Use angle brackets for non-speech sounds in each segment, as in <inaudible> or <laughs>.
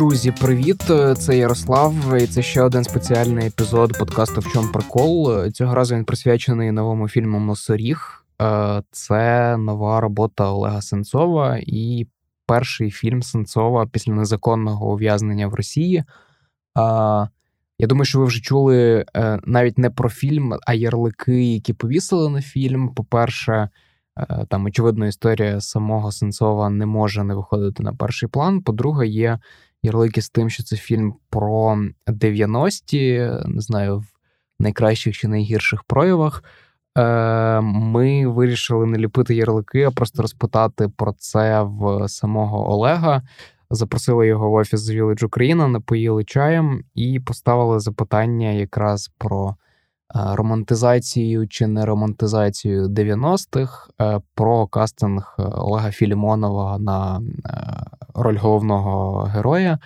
Друзі, привіт! Це Ярослав. і Це ще один спеціальний епізод подкасту В чому прикол. Цього разу він присвячений новому фільму Носоріг. Е, це нова робота Олега Сенцова і перший фільм Сенцова після незаконного ув'язнення в Росії. Е, я думаю, що ви вже чули е, навіть не про фільм, а ярлики, які повісили на фільм. По-перше, там очевидно, історія самого Сенцова не може не виходити на перший план. По-друге, є ярлики з тим, що це фільм про 90-ті, не знаю, в найкращих чи найгірших проявах. Е, ми вирішили не ліпити ярлики, а просто розпитати про це в самого Олега. Запросили його в офіс з Village Україна, напоїли чаєм і поставили запитання якраз про Е, романтизацію чи не романтизацію 90-х, е, про кастинг Олега Філімонова на роль головного героя,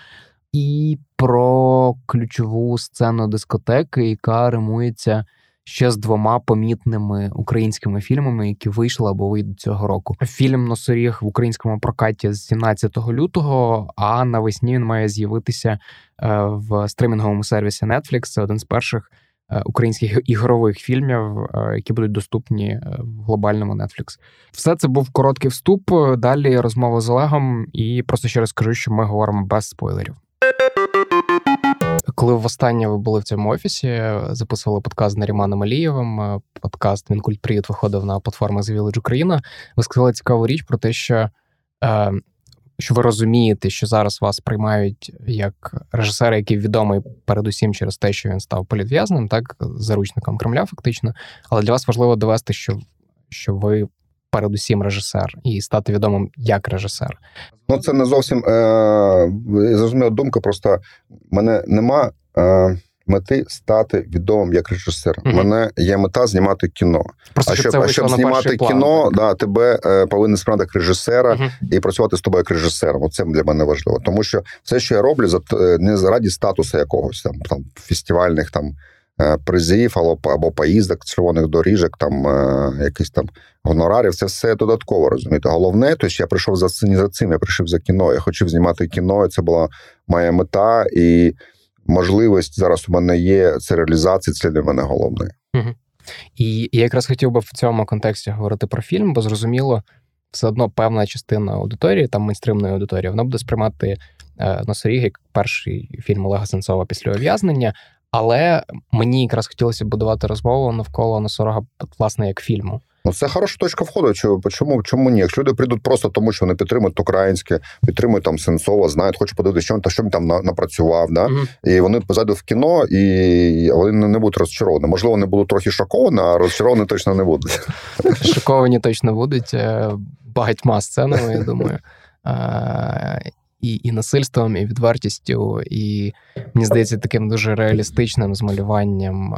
і про ключову сцену дискотеки, яка римується. Ще з двома помітними українськими фільмами, які вийшли або вийдуть цього року. Фільм Носоріг в українському прокаті з 17 лютого. А навесні він має з'явитися в стримінговому сервісі Netflix. Це один з перших Е, українських ігрових фільмів, е, які будуть доступні е, в глобальному Netflix. Все це був короткий вступ. Далі розмова з Олегом, і просто ще раз скажу, що ми говоримо без спойлерів. Коли востаннє ви були в цьому офісі, записували подкаст з Наріманом Алієвим. Подкаст Мінкульт Привіт виходив на платформах The Village Україна. Ви сказали цікаву річ про те, що що ви розумієте, що зараз вас приймають як режисера, який відомий передусім через те, що він став політв'язним, так заручником Кремля, фактично. Але для вас важливо довести, що, що ви. Передусім режисер і стати відомим як режисер. Ну це не зовсім е, зрозуміла думка. Просто мене нема е, мети стати відомим як режисер. У mm мене є мета знімати кіно. Просто а щоб, це щоб знімати план, кіно, так. да, тебе е, повинен сприймати як режисера mm і працювати з тобою як режисером. Оце для мене важливо. Тому що все, що я роблю, за е, не заради статусу якогось там там фестивальних там. Е, призів або або поїздок, червоних доріжок, там е, якісь там гонорарів, це все додатково розумієте. Головне, то що я прийшов за не за цим, я прийшов за кіно. Я хотів знімати кіно, і це була моя мета. І можливість зараз у мене є це реалізація, це для мене головне. Угу. І я якраз хотів би в цьому контексті говорити про фільм, бо зрозуміло, все одно певна частина аудиторії, там мейнстримної аудиторії, вона буде сприймати е, Носоріг як перший фільм Олега Сенцова після ув'язнення. Але мені якраз хотілося будувати розмову навколо Носорога, власне, як фільму. Ну, це хороша точка входу. Чому чому ні? Якщо люди прийдуть просто тому, що вони підтримують українське, підтримують там Сенцова, знають, хочуть подивитися, що він що він там напрацював. Да? Mm-hmm. І вони зайдуть в кіно, і вони не будуть розчаровані. Можливо, вони будуть трохи шоковані, а розчаровані точно не будуть. <laughs> Шоковані точно будуть е, багатьма сценами, я думаю. І і насильством, і відвертістю, і мені здається, таким дуже реалістичним змалюванням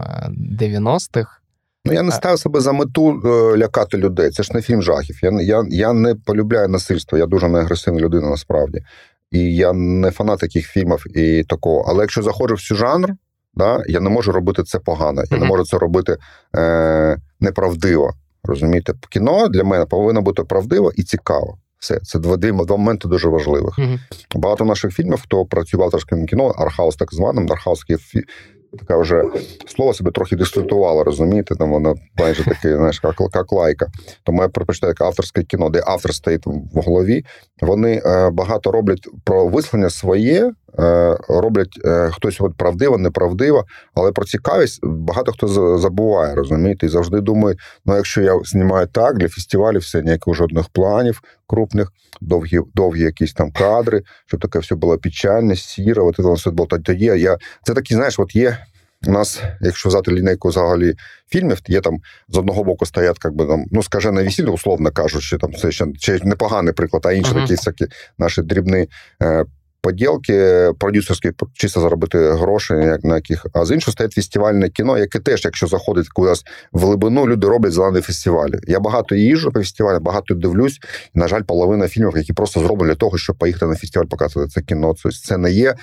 90-х. Ну, я не ставив себе за мету е, лякати людей. Це ж не фільм жахів. Я я, я не полюбляю насильство. Я дуже неагресивна людина насправді. І я не фанат таких фільмів і такого. Але якщо заходжу в цю жанр, да, я не можу робити це погано. Я mm-hmm. не можу це робити е, неправдиво. Розумієте, кіно для мене повинно бути правдиво і цікаво. Все, це два два моменти дуже важливих. Mm-hmm. Багато наших фільмів, хто працював в авторському кіно, артхаус так званий, артхаус це така вже слово себе трохи дискредитувало, розумієте? Там воно майже таке, знаєш, як, як лайка. Тому я предпочитаю авторське кіно, де автор стоїть в голові. Вони е, багато роблять про висловлення своє, е, роблять е, хтось от правдиво, неправдиво, але про цікавість багато хто забуває, розумієте, і завжди думає, ну якщо я знімаю так для фестивалів, все ніяких жодних планів крупних, довгі довгі якісь там кадри, щоб таке все було печальне, сіре, от це все було тоді. Я це такі, знаєш, от є. У нас, якщо взяти лінейку взагалі фільмів, є там з одного боку стоять, як би там, ну скаже на весілля, условно кажучи, там це ще, ще непоганий приклад, а інші uh-huh. такі всякі наші дрібні е, поділки, продюсерські чисто заробити гроші, як на яких. А з іншого стоять фестивальне кіно, яке теж, якщо заходить кудись в глибину, люди роблять зелені фестивалі. Я багато їжджу по фестивалю, багато дивлюсь. На жаль, половина фільмів, які просто зроблені для того, щоб поїхати на фестиваль, показувати це кіно. Це не є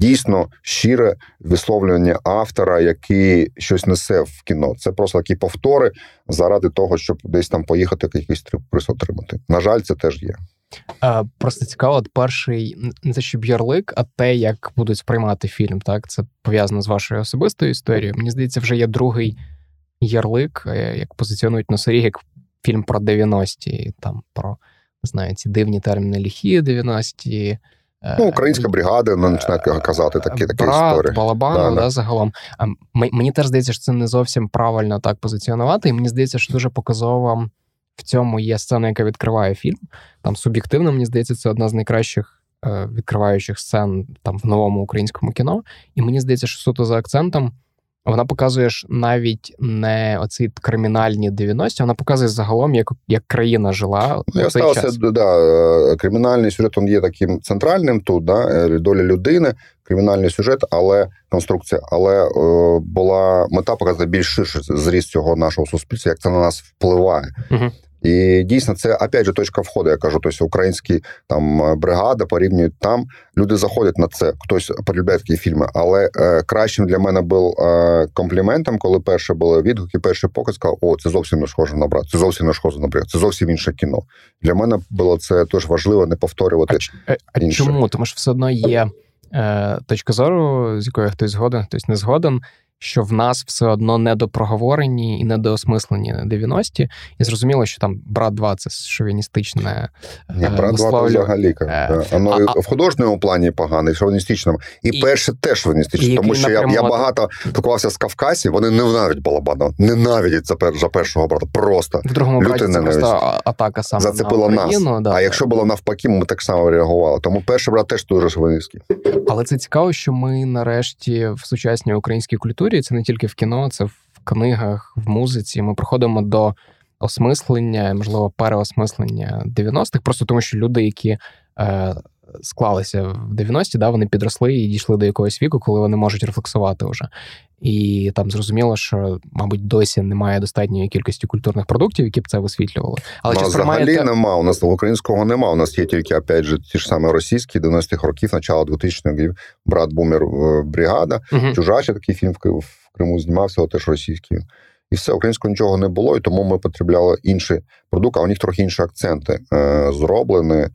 дійсно щире висловлювання автора, який щось несе в кіно. Це просто такі повтори заради того, щоб десь там поїхати якийсь приз отримати. На жаль, це теж є. Просто цікаво, от перший не те, щоб ярлик, а те, як будуть сприймати фільм. Так, це пов'язано з вашою особистою історією. Мені здається, вже є другий ярлик, е, як позиціонують носоріг, як фільм про 90-ті, там про не знаю, ці дивні терміни ліхі 90-ті. Е, ну, Українська бригада, ну, починають казати такі такі Брат, історії. Балабану, да, да. загалом. Мені теж здається, що це не зовсім правильно так позиціонувати, і мені здається, що дуже показово в цьому є сцена, яка відкриває фільм. Там суб'єктивно, мені здається, це одна з найкращих е, відкриваючих сцен там в новому українському кіно. І мені здається, що суто за акцентом. Вона показує ж навіть не оці кримінальні 90-ті, вона показує загалом, як як країна жила. Ну, я стався, да, е, Кримінальний сюжет він є таким центральним тут, да, е, доля людини, кримінальний сюжет, але конструкція, але е, була мета показати більш ширше зріз цього нашого суспільства, як це на нас впливає. Угу. І дійсно, це опять же точка входу. Я кажу, тобто українські там е, бригади порівнюють там. Люди заходять на це. Хтось полюбляє такі фільми. Але е, кращим для мене був е, компліментом, коли перші були відгуки, перший показ сказав, о, це зовсім не схоже на брат, це зовсім не схоже на брат, це зовсім інше кіно. Для мене було це теж важливо не повторювати. А, а інше. чому? Тому що все одно є е, точка зору, з якою хтось згоден, хтось не згоден що в нас все одно недопроговорені і недоосмислені 90-ті. І зрозуміло, що там брат 2 це шовіністичне. Ні, е, брат 2 взагалі. Е, Воно а, в художньому плані поганий, в шовіністичному. І, і перше теж шовіністичне, тому що я я багато спілкувався з Кавказів, вони ненавидять Балабана, ненавидять за, пер, за першого брата. Просто в другому браті це просто атака саме Зацепила на Україну, нас. Да, а якщо було навпаки, ми так само реагували. Тому перший брат теж дуже шовіністський. Але це цікаво, що ми нарешті в сучасній українській культурі культурі, це не тільки в кіно, це в книгах, в музиці. Ми приходимо до осмислення, можливо, переосмислення 90-х, просто тому що люди, які е, склалися в 90-ті, да, вони підросли і дійшли до якогось віку, коли вони можуть рефлексувати вже. І там зрозуміло, що, мабуть, досі немає достатньої кількості культурних продуктів, які б це висвітлювали. Але чи взагалі сприймаєте... нема. У нас українського нема. У нас є тільки опять же ті ж саме російські 90-х років, начало 2000-х років, брат Бумер е, бригада, угу. чужача такий фільм в Криму знімався, теж російський. І все, українського нічого не було, і тому ми потребляли інші продукти, а у них трохи інші акценти е, зроблені.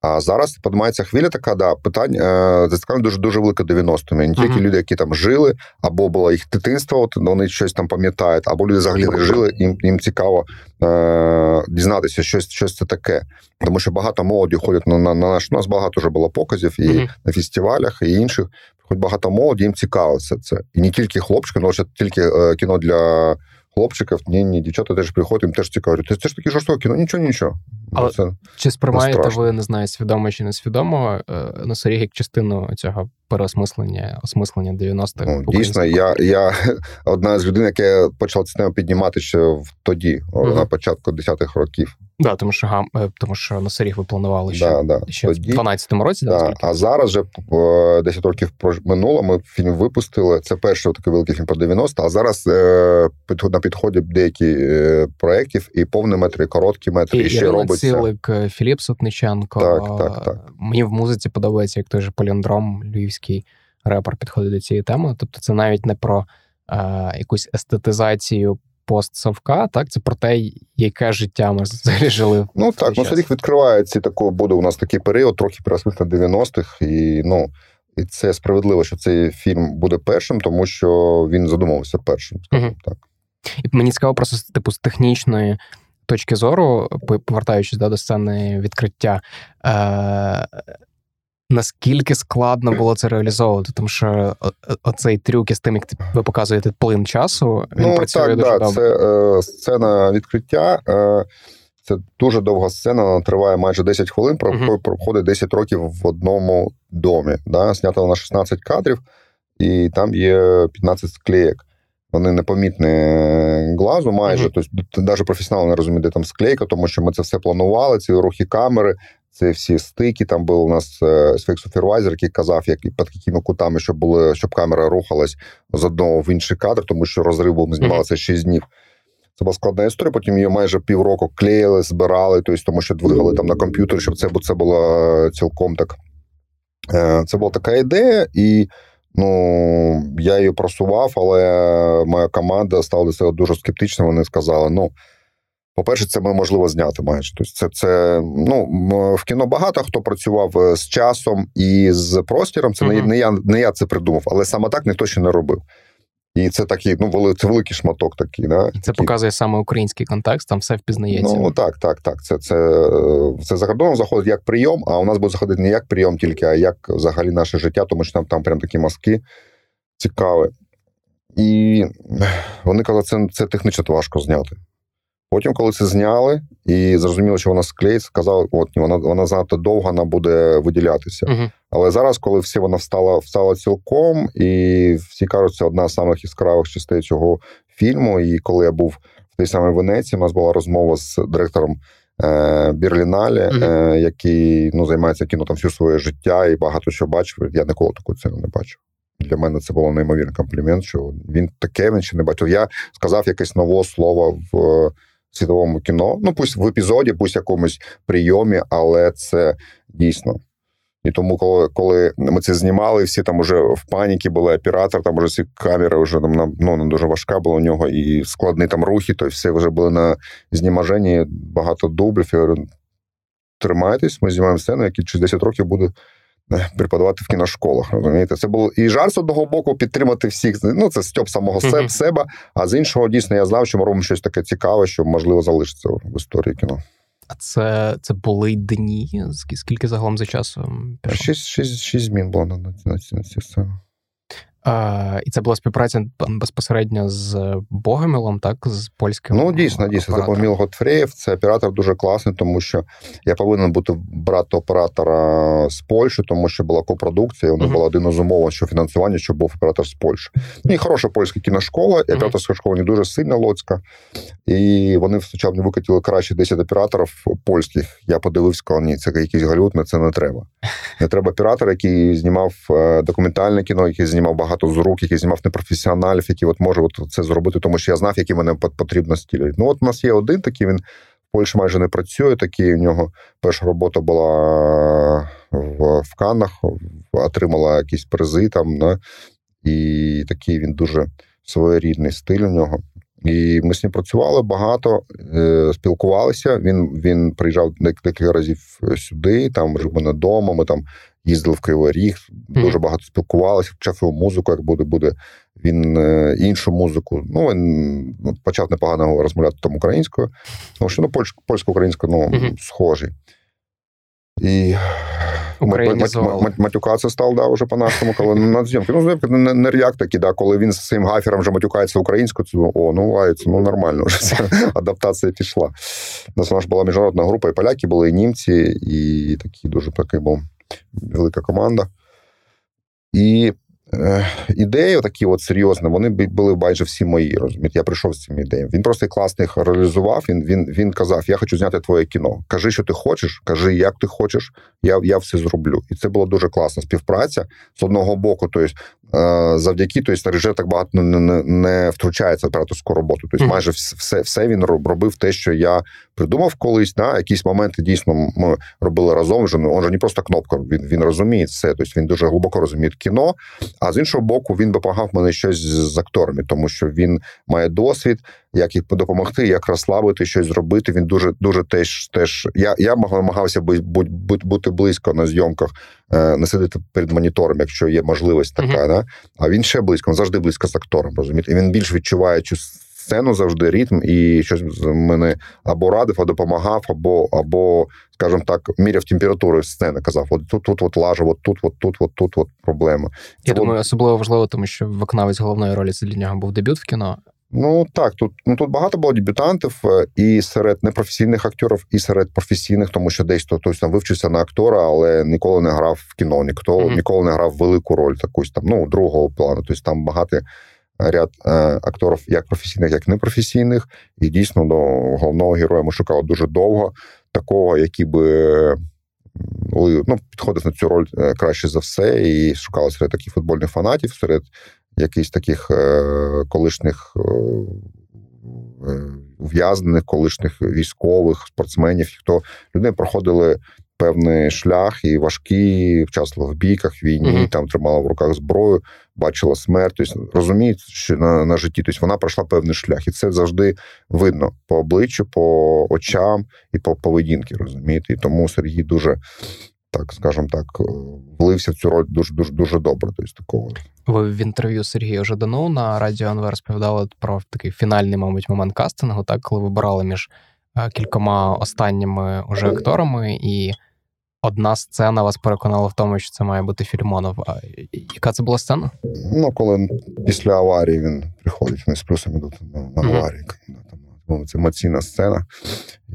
А зараз піднімається хвиля така, да, питань е, зацікавлено дуже дуже велике 90-ми. Не тільки uh-huh. люди, які там жили, або було їх дитинство, от вони щось там пам'ятають, або люди взагалі не жили, їм їм цікаво е, дізнатися, щось щось це таке. Тому що багато молоді ходять на на, на наш. У нас багато вже було показів і uh-huh. на фестивалях, і інших. Хоч багато молоді, їм цікаво все це. І не тільки хлопчики, але ще тільки е, кіно для хлопчиків, ні, ні, дівчата теж приходять, їм теж цікаво. Це ж таке жорстоке кіно, нічого, нічого. Але це Чи сприймаєте ви, не знаю, свідомо чи несвідомо, е, носоріг як частину цього переосмислення, осмислення 90-х? Ну, Дійсно, я я <laughs> одна з людей, яка почала цю тему піднімати ще в тоді, угу. на початку 10-х років. Да, тому що гам, е, тому що на носоріг ви планували ще, да, да. ще Тоді, в 12-му році. Да, да А зараз вже 10 років минуло. Ми фільм випустили. Це перший такий великий фільм про 90 А зараз е, на підході деякі е, проєктів і повні метри, і короткі метри, і, і ще робиться. Цілик, е, Філіп Сотниченко. Так, так, так. Мені в музиці подобається, як той же Поліндром, львівський репер підходить до цієї теми. Тобто, це навіть не про е, якусь естетизацію пост Совка, так це про те, яке життя ми взагалі жили. Ну так, ну рік відкривається такого буде. У нас такий період, трохи пересмисля 90-х, і ну. І це справедливо, що цей фільм буде першим, тому що він задумувався першим. Скажімо uh так. І мені цікаво, просто типу з технічної точки зору, повертаючись да, до сцени відкриття. Е- Наскільки складно було це реалізовувати, тому що оцей трюк із тим, як ви показуєте плин часу, він ну, працює так, дуже да, добре. Це е, сцена відкриття. Е, Це дуже довга сцена, вона триває майже 10 хвилин. Uh-huh. проходить 10 років в одному домі. Да? Знято на 16 кадрів, і там є 15 склеєк. Вони непомітні глазу майже. Uh-huh. Тобто, навіть професіонал не розуміє, де там склейка, тому що ми це все планували, ці рухи камери. Це всі стики. Там був у нас Sphinx Supervisor, який казав, як під якими кутами, щоб були, щоб камера рухалась з одного в інший кадр, тому що розрив був ми знімалися 6 днів. Це була складна історія. Потім її майже півроку клеїли, збирали, тобто, тому що двигали там на комп'ютері, щоб це це було цілком так. Е, це була така ідея, і ну, я її просував, але моя команда стала до цього дуже скептична. Вони сказали: ну По-перше, це можливо зняти майже. Тобто це це ну в кіно багато хто працював е, з часом і з простіром. Це uh-huh. не я не я це придумав, але саме так ніхто ще не робив. І це такий, ну, це великий шматок такий. Да? Це такий. показує саме український контекст, там все впізнається. Ну так, так, так. Це це, це за кордоном заходить як прийом, а у нас буде заходити не як прийом, тільки, а як взагалі наше життя, тому що там там прям такі мазки цікаві. І вони казали, це це технічно важко зняти. Потім, коли це зняли і зрозуміло, що вона склеїться, сказали, от вона вона занадто довго вона буде виділятися. Uh-huh. Але зараз, коли всі вона встала встала цілком, і всі кажуть, це одна з самих яскравих частей цього фільму. І коли я був в тій самій Венеції, у нас була розмова з директором е, Бірліналі, uh-huh. е, який ну, займається кіно там всю своє життя і багато що бачив. Я ніколи такої ціну не бачив. Для мене це було неймовірний комплімент, що він таке він ще не бачив. Я сказав якесь нове слово в світовому кіно. Ну, пусть в епізоді, пусть якомусь прийомі, але це дійсно. І тому, коли коли ми це знімали, всі там вже в паніки були, оператор, там вже всі камери вже там ну, дуже важка була у нього, і складні там рухи, то все вже були на знімаженні, багато дублів. Я говорю, тримайтесь, ми знімаємо сцену, які через 10 років буде преподавати в кіношколах. Розумієте, це було і жарт з одного боку підтримати всіх. Ну це стьоп самого uh-huh. себе. А з іншого, дійсно, я знав, що ми робимо щось таке цікаве, що можливо залишиться в історії кіно. А це це були дні? Скільки загалом за часом? Шість шість, шість змін було на, на, на, на цю сцену. А, І це була співпраця безпосередньо з Богомілом, так? З польським. Ну, дійсно, дійсно. Це Богоміл Готфреєв. Це оператор дуже класний, тому що я повинен бути брати оператора з Польщі, тому що була копродукція. Них uh-huh. була один із умов, що фінансування, щоб був оператор з Польщі. Ну, і хороша польська кіношкола, і операторська школа не дуже сильна лоцька. І вони спочатку викатили краще 10 операторів польських. Я подивився, сказав, ні, це якийсь галют, це не треба. Не треба оператор, який знімав е, документальне кіно, який знімав багато багато рук, який знімав непрофесіоналів, які от може от це зробити, тому що я знав, які мене потрібно стілі. Ну, от у нас є один такий, він в Польщі майже не працює. Такий у нього перша робота була в в Каннах, отримала якісь призи там. Да? І такий він дуже своєрідний стиль у нього. І ми з ним працювали багато, е, спілкувалися. Він він приїжджав декілька разів сюди, там жив мене вдома. Ми там їздили в Кривий Ріг, дуже багато спілкувалися, вчав його музику, як буде, буде він е, іншу музику. Ну, він почав непогано розмовляти там українською, тому що ну, польсько українською ну, mm-hmm. схожі. І матюкатися став да, вже по-нашому, коли на зйомки. Ну, зйомки не, не реак такі, да, коли він з цим гафером вже матюкається українською, то о, ну лається, ну нормально, вже ця <laughs> адаптація пішла. У нас була міжнародна група, і поляки були, і німці, і такі дуже такий був велика команда. І ідеї, такі от серйозні, вони були майже всі мої. розумієте, Я прийшов з цими ідеями. Він просто класно їх реалізував. Він він, він казав: Я хочу зняти твоє кіно. Кажи, що ти хочеш, кажи, як ти хочеш, я я все зроблю. І це була дуже класна співпраця з одного боку. Тобто, Е, завдяки тобто, режисер так багато не, не, не втручається в операторську роботу. Тобто, mm-hmm. майже все все він робив те, що я придумав колись. На якісь моменти дійсно ми робили разом. Вже он же не просто кнопка. Він він розуміє це. Тобто він дуже глибоко розуміє кіно. А з іншого боку, він допомагав мене щось з акторами, тому що він має досвід, як їх допомогти, як розслабити, щось зробити. Він дуже дуже теж теж. Я я намагався бути, бути близько на зйомках, е, не сидіти перед монітором, якщо є можливість така. Uh-huh. Да? А він ще близько, він завжди близько з актором. розумієте? І він більш відчуває цю сцену завжди ритм, і щось мене або радив, або допомагав, або, або скажімо так, міряв температуру сцени. Казав: от тут, тут, от лажа, от тут, от тут, от тут, от проблема. Я це думаю, от... особливо важливо, тому що виконавець головної ролі це для нього був дебют в кіно. Ну так, тут ну тут багато було дебютантів е, і серед непрофесійних акторів, і серед професійних, тому що десь хтось там вивчився на актора, але ніколи не грав в кіно, ніхто mm-hmm. ніколи не грав велику роль, такусь там ну другого плану. Тобто там багато ряд е, акторів, як професійних, як непрофесійних. І дійсно до головного героя ми шукали дуже довго, такого, який би. Ну, підходив на цю роль е, краще за все, і шукали серед таких футбольних фанатів, серед якихось таких е, колишніх ув'язнених, колишніх військових, спортсменів, хто люди проходили певний шлях і важкий, вчасно в бійках, війні, mm-hmm. там тримала в руках зброю, бачила смерть. Тобто, розуміє, що на на житті тобто вона пройшла певний шлях, і це завжди видно по обличчю, по очам і по поведінки. Розумієте, і тому Сергій дуже. Так, скажімо так, влився в цю роль дуже дуже дуже добре. Тобто, такого. Ви в інтерв'ю Сергія Жадану на радіо НВ розповідали про такий фінальний, мабуть, момент кастингу, так коли вибирали між Е, кількома останніми уже акторами, і одна сцена вас переконала в тому, що це має бути Фільмонов. А яка це була сцена? Ну, коли після аварії він приходить, вони з плюсом йдуть на, на аварії. Mm-hmm. Це емоційна сцена,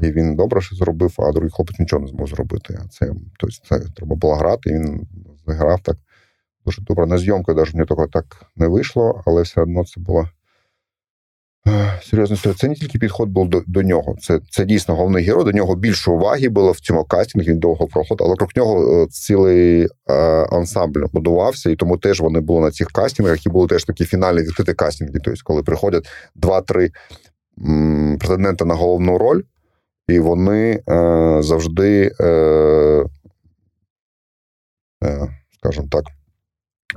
і він добре що зробив, а другий хлопець нічого не змог зробити. А це тобто, це треба було грати, і він зіграв так дуже добре. На зйомку навіть мені того так не вийшло, але все одно це було Серйозно, це не тільки підход був до до нього. Це це дійсно головний герой. До нього більше уваги було в цьому кастингу, він довго проходив, але крок нього е, цілий е, ансамбль будувався, і тому теж вони були на цих кастингах, які були теж такі фінальні відкриті кастинги. Тобто, коли приходять два-три претендента на головну роль, і вони е, завжди, е, е, скажімо так,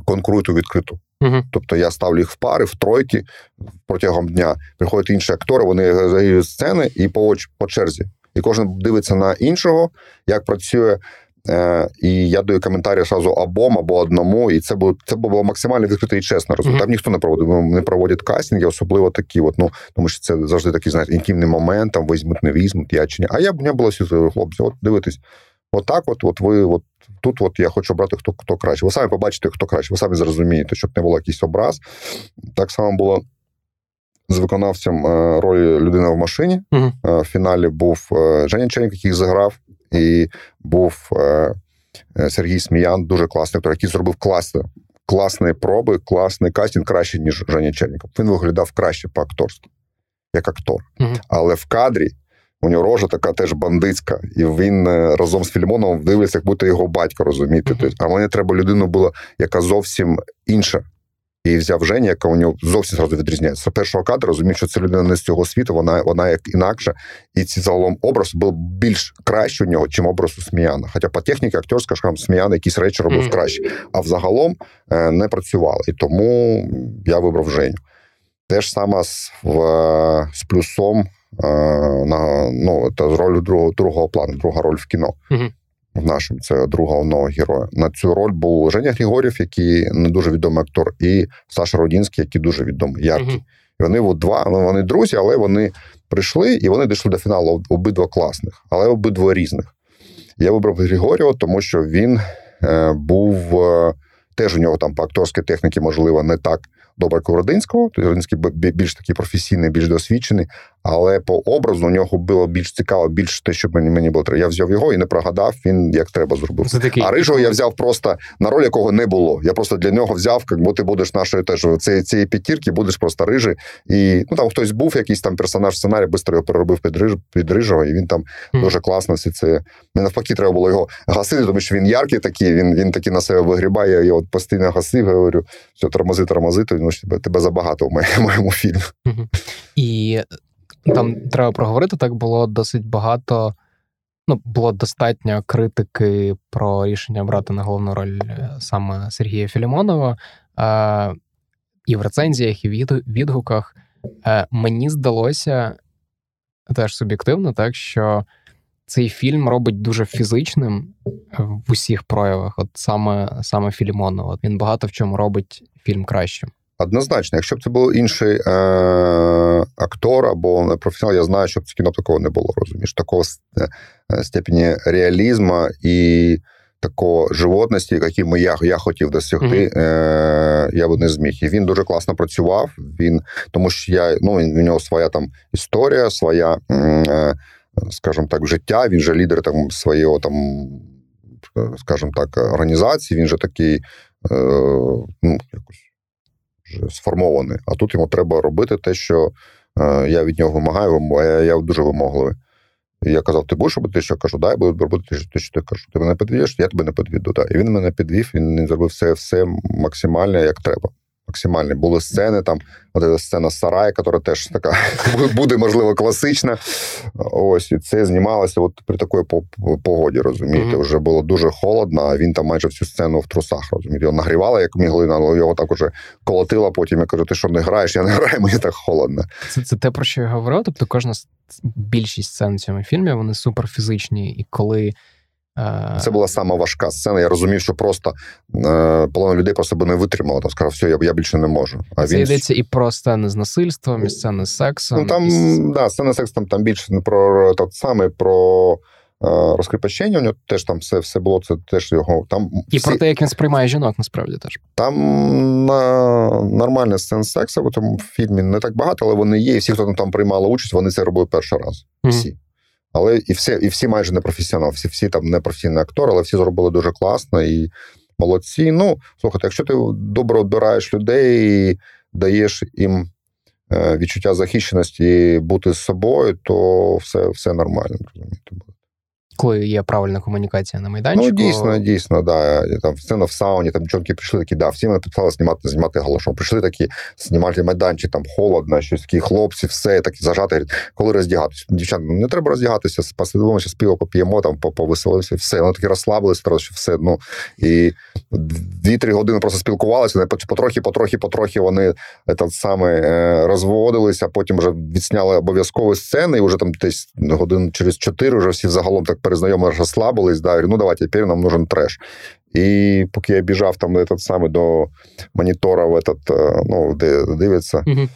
конкурують у відкриту. Угу. Тобто я ставлю їх в пари, в тройки протягом дня. Приходять інші актори, вони заїжджають сцени і по по черзі. І кожен дивиться на іншого, як працює. Е, І я даю коментарі одразу обом або одному, і це було це було максимально відкрито і чесно. Mm-hmm. Там ніхто не проводив, не проводять кастинги, особливо такі, от, ну тому що це завжди такий знаєте, інтимний момент, там візьмуть, не візьмуть, я чи ні. А я б не було хлопці, от дивитись, отак, от, от ви от тут от я хочу брати хто хто краще. Ви самі побачите, хто краще. Ви самі зрозумієте, щоб не було якийсь образ. Так само було з виконавцем е, ролі людина в машині. uh В фіналі був е, Женя Ченник, який заграв, і був Сергій Сміян, дуже класний актор, який зробив класне. Класні проби, класний кастинг, краще, ніж Женя Чельников. Він виглядав краще по акторськи, як актор. uh Але в кадрі у нього рожа така теж бандитська, і він е, разом з Філімоновим дивиться, як будто його батько розумієте. Uh-huh. А мені треба людину було, яка зовсім інша. І взяв Женя, яка у нього зовсім зразу відрізняється. З першого кадру розумів, що це людина не з цього світу, вона вона як інакша. І ці загалом образ був більш краще у нього, чим образ у Сміяна. Хоча по техніці актерська скажімо, Сміяна якісь речі робив mm-hmm. краще, а взагалом е, не працювало. І тому я вибрав Женю. Те ж саме з, в, з плюсом на ну, та роль другого другого плану, друга роль в кіно. Угу. В нашому це друга одного героя. На цю роль був Женя Григорів, який не дуже відомий актор, і Саша Родінський, який дуже відомий, яркий. uh І вони от два, ну, вони друзі, але вони прийшли і вони дійшли до фіналу обидва класних, але обидва різних. Я вибрав Григоріо, тому що він е, був е, теж у нього там по акторській техніці, можливо, не так добре як Кородинського, тобто Родинський більш такий професійний, більш досвідчений, але по образу у нього було більш цікаво, більш те, що мені мені було треба. Я взяв його і не прогадав, він як треба зробив. Це такий... А рижого я взяв просто на роль, якого не було. Я просто для нього взяв, як бо ти будеш нашою теж цієї цієї п'ятірки, будеш просто рижий. І ну там хтось був, якийсь там персонаж сценарій, швидко його переробив під риж, під рижого, і він там mm. дуже класно. Все це мені навпаки, треба було його гасити, тому що він яркий такий, він він такий на себе вигрібає. Я його постійно гасив, говорю, все тормози, тормози, тому що тебе, тебе забагато в моєму фільмі. І там треба проговорити, так було досить багато. Ну, було достатньо критики про рішення брати на головну роль е, саме Сергія Філімонова. Е, і в рецензіях, і в відгуках. Е, мені здалося теж суб'єктивно, так що цей фільм робить дуже фізичним в усіх проявах, от саме саме Філімонова. Він багато в чому робить фільм кращим. Однозначно, якщо б це був інший е- актор або професіонал, я знаю, що б це кіно такого не було. Розумієш, такого е, степені реалізму і такого животності, яким я я хотів досягти, mm-hmm. е- я би не зміг. І він дуже класно працював. Він тому, що я ну він в нього своя там історія, своя, е- скажімо так, життя. Він же лідер там своєї там, скажімо так, організації. Він же такий, е- ну якось сформований. А тут йому треба робити те, що е, я від нього вимагаю, а я, я дуже вимогливий. І я казав, ти будеш робити, що я кажу, дай буду робити те, що ти кажу. Ти мене підведеш, я тебе не підведу. І він мене підвів, він зробив все все максимально, як треба. Максимальний. Були сцени там, от ця сцена Сарай, яка теж така <laughs> буде, можливо, класична. Ось, і це знімалося от при такої погоді, розумієте, mm-hmm. вже було дуже холодно, а він там майже всю сцену в трусах, розумієте. Його нагрівала, як міглина, але його так уже колотила, потім я кажу, ти що не граєш, я не граю, мені так холодно. Це це те, про що я говорив. Тобто кожна більшість сцен в цьому фільмі, вони суперфізичні, і коли це була сама важка сцена. Я розумів, що просто е, половина людей просто би не витримала. Там сказав, все, я я більше не можу. А Це він... йдеться і про сцени з насильством, і сцени з сексом. Ну там і... да, сцени з сексом там більше не про так саме про. Е, розкріпачення у нього теж там все все було. Це теж його там і всі... про те, як він сприймає жінок, насправді теж там на нормальна сцена сексу в цьому фільмі не так багато, але вони є. І всі, хто там приймали участь, вони це робили перший раз. Всі. Але і всі і всі майже не професіонал, всі всі там не професійні актори, але всі зробили дуже класно і молодці. Ну, слухайте, якщо ти добре обираєш людей і даєш їм е, відчуття захищеності бути з собою, то все все нормально, розумієте коли є правильна комунікація на майданчику. Ну, дійсно, дійсно, да. Там сцена в сауні, там дівчонки прийшли такі, да, всі мене підписали знімати, знімати галошом. Прийшли такі знімати майданчик, там холодно, щось такі хлопці, все такі зажати. Коли роздягатися? Дівчата, ну не треба роздягатися, посидимо, ще співо поп'ємо, там повеселимося, все. Вони такі розслабилися, що все. Ну і дві-три години просто спілкувалися. Потрохи, потрохи, потрохи вони этот саме е, розводилися, потім вже відсняли обов'язкові сцени, і вже там десь годин через чотири вже всі загалом так перезнайомі розслабились, да, говорю, ну давайте, тепер нам нужен треш. І поки я біжав там этот саме до монітора, в этот, е, ну, де дивиться. Mm-hmm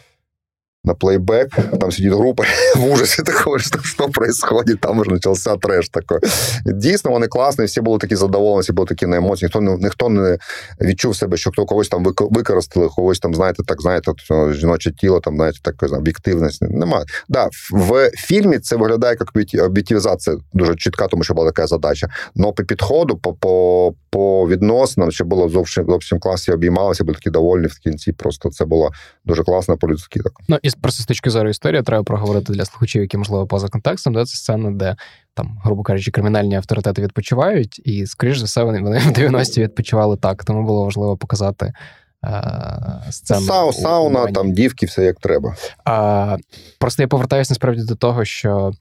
на плейбэк, там сидит группа <laughs> в ужасі такого, що що происходит, там вже почався треш такий. Дійсно, вони класні, всі були такі задоволені, всі були такі на емоції. Ніхто не ніхто не відчув себе, що хто когось там використали, когось там, знаєте, так, знаєте, жіноче тіло, там, знаєте, так, об'єктивність. Немає. Да, в фільмі це виглядає як об'єктивізація дуже чітка, тому що була така задача. Но по підходу, по по, по відносинам, ще було зовсім зовсім класно, обіймалися, були такі довольні в кінці. Просто це було дуже класно по-людськи. Так. Ну, і просто з точки зору історії треба проговорити для слухачів, які можливо поза контекстом. Де це сцена, де там, грубо кажучи, кримінальні авторитети відпочивають, і, скоріш за все, вони вони в 90-ті відпочивали так. Тому було важливо показати. Е, сцену Сау, сауна, там дівки, все як треба. А, Просто я повертаюся насправді до того, що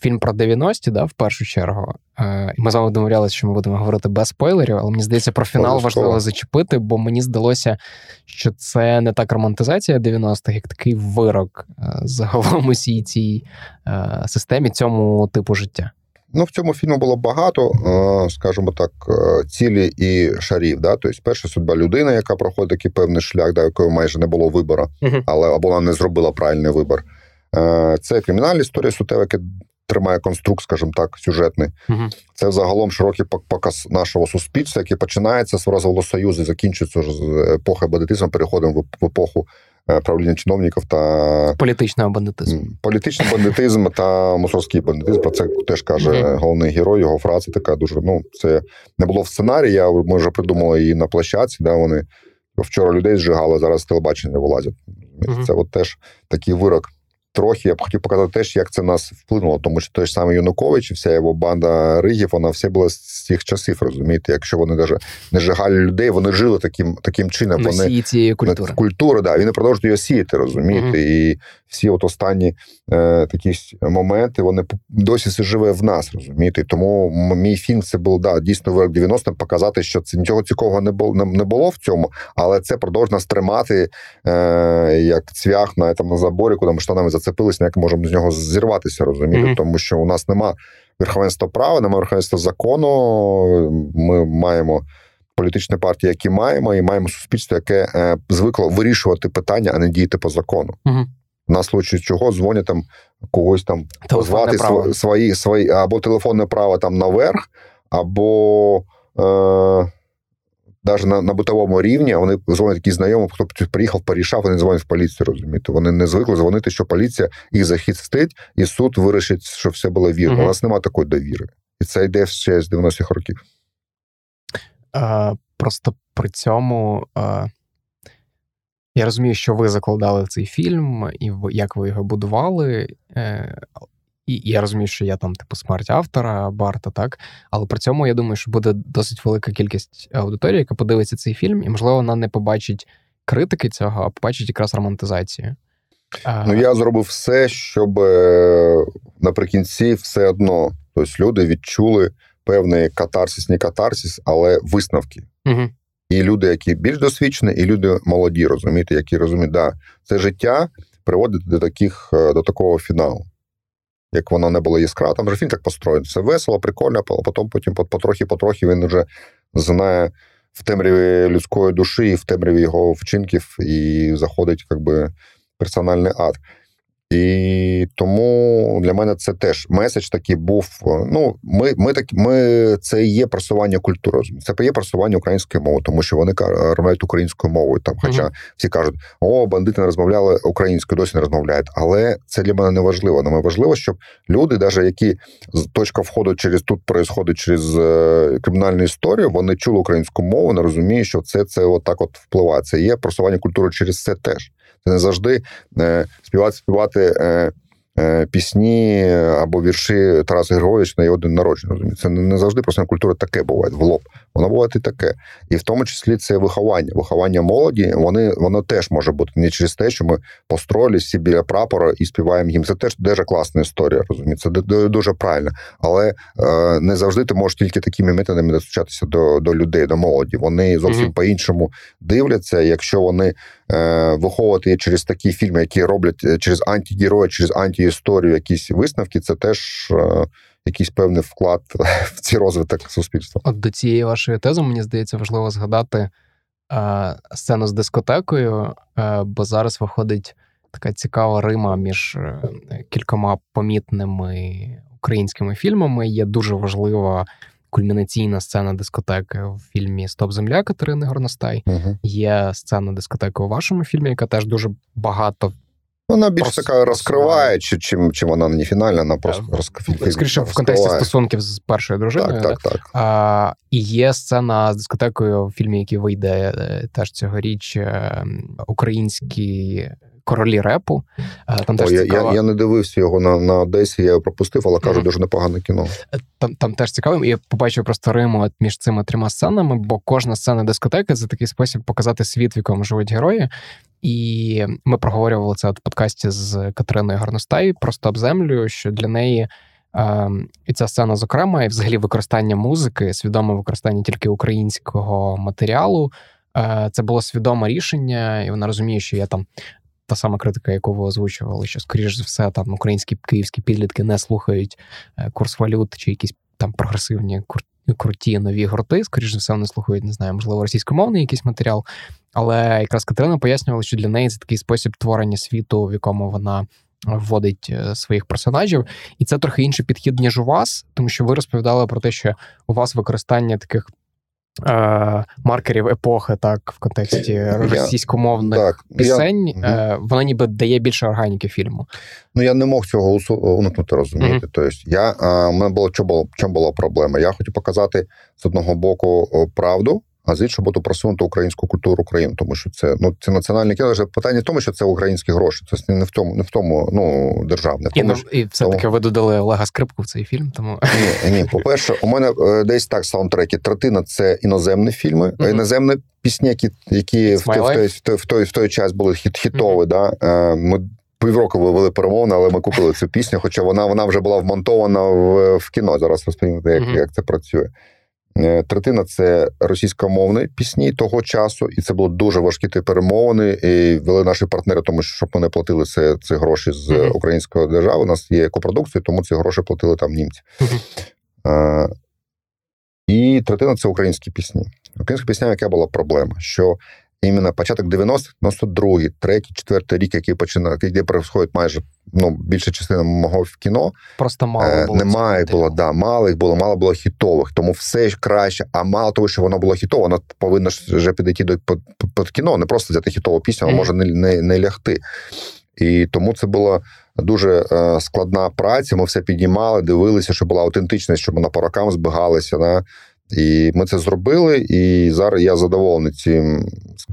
фільм про 90-ті, да, в першу чергу. Е, і ми з вами домовлялися, що ми будемо говорити без спойлерів, але мені здається, про фінал важливо зачепити, бо мені здалося, що це не так романтизація 90-х, як такий вирок е, загалом усій цій системі, цьому типу життя. Ну, в цьому фільму було багато, скажімо так, цілі і шарів. Да? Тобто, перша судьба людини, яка проходить такий певний шлях, да, якої майже не було вибору, але або вона не зробила правильний вибор. Е, це кримінальна історія суттєва, яка тримає конструкт, скажімо так, сюжетний. Угу. Це загалом широкий показ нашого суспільства, який починається з Розволу Союзу і закінчується з епохи бандитизму, переходимо в епоху е, правління чиновників та політичного бандитизму. Політичний бандитизм та мусорський бандитизм. Про це теж каже mm головний герой. Його фраза така дуже. Ну, це не було в сценарії. Я ми вже придумали її на площадці, де вони вчора людей зжигали, зараз телебачення вилазять. mm Це от теж такий вирок трохи я б хотів показати теж, як це нас вплинуло, тому що той ж самий Янукович і вся його банда Ригів, вона все була з тих часів, розумієте? Якщо вони навіть не жигали людей, вони жили таким таким чином. Вони цієї культури. Культури, да, він продовжує її сіяти, розумієте? Угу. І всі от останні е, такі моменти, вони досі це живе в нас, розумієте? Тому мій фільм це був да, дійсно вирок 90 показати, що це нічого цікавого не було не, не було в цьому, але це продовжує нас тримати е, як цвях на, там, на заборі, куди ми штанами зацепилися, як можемо з нього зірватися, розумієте? Mm-hmm. Тому що у нас нема верховенства права, нема верховенства закону. Ми маємо. Політичні партії, які маємо, і маємо суспільство, яке е, звикло вирішувати питання, а не діяти по закону. Uh-huh. На случай чого дзвонять там когось там позвати свої свої або телефонне право там наверх, або е, навіть на на бутовому рівні вони дзвонять такі знайомі, хто приїхав, порішав, вони дзвонять в поліцію, розумієте. Вони не звикли дзвонити, що поліція їх захистить, і суд вирішить, що все було вірно. Угу. У нас немає такої довіри. І це йде ще з 90-х років. А, Просто при цьому. А... Я розумію, що ви закладали цей фільм, і як ви його будували. І я розумію, що я там, типу, смерть автора Барта, так. Але при цьому я думаю, що буде досить велика кількість аудиторії, яка подивиться цей фільм, і, можливо, вона не побачить критики цього, а побачать якраз романтизацію. Ну, я зробив все, щоб е, наприкінці все одно. Тобто люди відчули певний катарсис, не катарсис, але висновки. Угу. І люди, які більш досвідчені, і люди молоді, розумієте, які розуміють, да, це життя приводить до таких, е, до такого фіналу. Як воно не було яскраво. там же фільм так построєн. Це весело, прикольно, а потім потім потрохи-потрохи він вже знає в темряві людської душі, і в темряві його вчинків, і заходить, якби персональний ад. І тому для мене це теж меседж такий був. Ну, ми ми так, ми це є просування культури. Це є просування української мови, тому що вони розмовляють українською мовою. Там, хоча uh-huh. всі кажуть, о, бандити не розмовляли українською, досі не розмовляють. Але це для мене не важливо. Нам важливо, щоб люди, навіть які точка входу через тут происходить через е, кримінальну історію, вони чули українську мову, не розуміють, що це це отак от впливає. Це є просування культури через це теж. Це не завжди е, співати співати е, Е, пісні або вірші Тараса Григоровича на його день народження. Це не завжди просто культура таке буває в лоб. Воно буває і таке. І в тому числі це виховання. Виховання молоді, вони воно теж може бути не через те, що ми построїли всі біля прапора і співаємо їм. Це теж дуже класна історія, розумієте? Це дуже правильно. Але е, не завжди ти можеш тільки такими методами достучатися до до людей, до молоді. Вони зовсім mm-hmm. по-іншому дивляться, якщо вони е, виховувати через такі фільми, які роблять е, через антигерої, через анті історію, якісь висновки, це теж е, якийсь певний вклад <laughs> в цей розвиток суспільства. От до цієї вашої тези, мені здається, важливо згадати е, сцену з дискотекою, е, бо зараз виходить така цікава рима між е, кількома помітними українськими фільмами. Є дуже важлива. Кульмінаційна сцена дискотеки в фільмі Стоп Земля Катерини Горностай. Uh-huh. Є сцена дискотеки у вашому фільмі, яка теж дуже багато вона більш просто така розкриває, чи, чим чим вона не фінальна, вона просто розкриває. Скоріше в контексті стосунків з першою дружиною. Так, так, так. А, І є сцена з дискотекою в фільмі, який вийде е, теж цьогоріч український українські. Королі репу. Е, там О, теж я, цікаво... я я, не дивився його на на Одесі, я його пропустив, але кажу, mm-hmm. дуже непогане кіно. Там там теж цікаво. Я побачив просто Риму між цими трьома сценами, бо кожна сцена дискотеки це такий спосіб показати світ, в якому живуть герої. І ми проговорювали це в подкасті з Катериною Горностай просто об землю, що для неї е, і ця сцена, зокрема, і взагалі використання музики, свідоме використання тільки українського матеріалу. Е, це було свідоме рішення, і вона розуміє, що є там. Та сама критика, яку ви озвучували, що, скоріш за все, там українські київські підлітки не слухають е, курс валют чи якісь там прогресивні круті нові гурти. Скоріше за все, вони слухають, не знаю, можливо, російськомовний якийсь матеріал. Але якраз Катерина пояснювала, що для неї це такий спосіб творення світу, в якому вона вводить е, своїх персонажів, і це трохи інший підхід ніж у вас, тому що ви розповідали про те, що у вас використання таких маркерів епохи, так, в контексті російськомовних я, так, пісень, я, угу. вона ніби дає більше органіки фільму. Ну я не мог цього уникнути, розумієте. Угу. Тобто, я у мене було чому була проблема? Я хотів показати з одного боку правду а з іншого боку, просунути українську культуру України, тому що це ну це національне кіно. Питання в тому, що це українські гроші. Це не в тому, не в тому, ну державне. В тому, і, і все таки ви додали Олега Скрипку в цей фільм. Тому ні, ні. По перше, у мене е, десь так саундтреки. Третина це іноземні фільми, mm-hmm. іноземні пісні, які які в той, в той в той в той час були хіт хітові. Mm-hmm. Да? Е, ми Півроку вивели перемовини, але ми купили цю пісню, хоча вона вона вже була вмонтована в в кіно. Зараз розповім, як, mm-hmm. як це працює. Е, третина це російськомовні пісні того часу, і це було дуже важкі ті перемовини. І вели наші партнери, тому що щоб вони платили це ці гроші з mm-hmm. української держави. У нас є копродукція, тому ці гроші платили там німці. Mm-hmm. І третина це українські пісні. Українська пісня, яка була проблема, що іменно початок 90-х, 92-й, 3-й, 4-й рік, який починає, де проходить майже ну, більша частина мого в кіно. Просто мало е, було. Немає було, да, мало їх було, мало було хітових, тому все краще. А мало того, що воно було хітово, воно повинно ж вже підійти до під, під кіно, не просто взяти хітову пісню, mm-hmm. може не, не, не лягти. І тому це була дуже е, складна праця. Ми все піднімали, дивилися, щоб була аутентичність, щоб вона по рокам збігалася. Да? І ми це зробили, і зараз я задоволений цим.